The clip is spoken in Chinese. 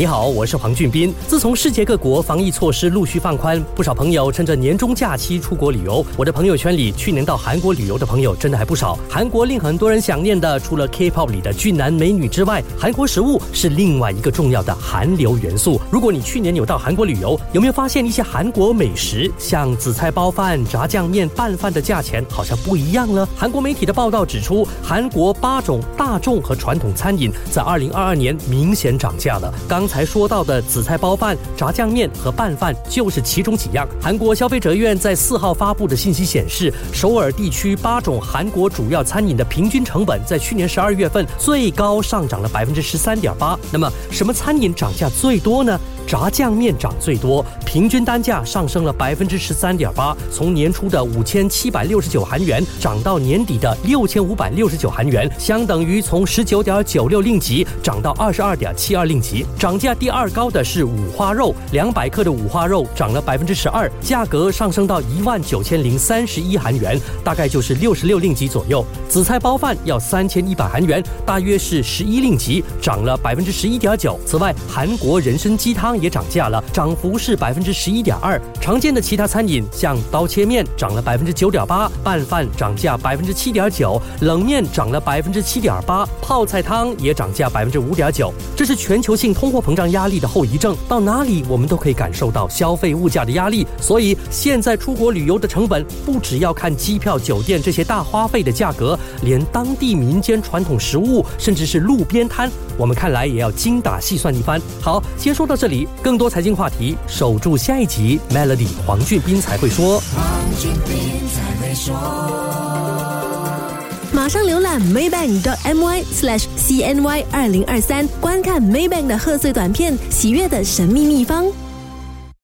你好，我是黄俊斌。自从世界各国防疫措施陆续放宽，不少朋友趁着年终假期出国旅游。我的朋友圈里，去年到韩国旅游的朋友真的还不少。韩国令很多人想念的，除了 K-pop 里的俊男美女之外，韩国食物是另外一个重要的韩流元素。如果你去年有到韩国旅游，有没有发现一些韩国美食，像紫菜包饭、炸酱面、拌饭的价钱好像不一样了？韩国媒体的报道指出，韩国八种大众和传统餐饮在2022年明显涨价了。刚才说到的紫菜包饭、炸酱面和拌饭就是其中几样。韩国消费者院在四号发布的信息显示，首尔地区八种韩国主要餐饮的平均成本在去年十二月份最高上涨了百分之十三点八。那么，什么餐饮涨价最多呢？炸酱面涨最多，平均单价上升了百分之十三点八，从年初的五千七百六十九韩元涨到年底的六千五百六十九韩元，相等于从十九点九六令吉涨到二十二点七二令吉。涨价第二高的是五花肉，两百克的五花肉涨了百分之十二，价格上升到一万九千零三十一韩元，大概就是六十六令吉左右。紫菜包饭要三千一百韩元，大约是十一令吉，涨了百分之十一点九。此外，韩国人参鸡汤。也涨价了，涨幅是百分之十一点二。常见的其他餐饮像刀切面涨了百分之九点八，拌饭涨价百分之七点九，冷面涨了百分之七点八，泡菜汤也涨价百分之五点九。这是全球性通货膨胀压力的后遗症，到哪里我们都可以感受到消费物价的压力。所以现在出国旅游的成本不只要看机票、酒店这些大花费的价格，连当地民间传统食物，甚至是路边摊，我们看来也要精打细算一番。好，先说到这里。更多财经话题，守住下一集。Melody 黄俊斌才会说。黄俊斌才会说马上浏览 maybank.my/cny 二零二三，观看 Maybank 的贺岁短片《喜悦的神秘秘方》。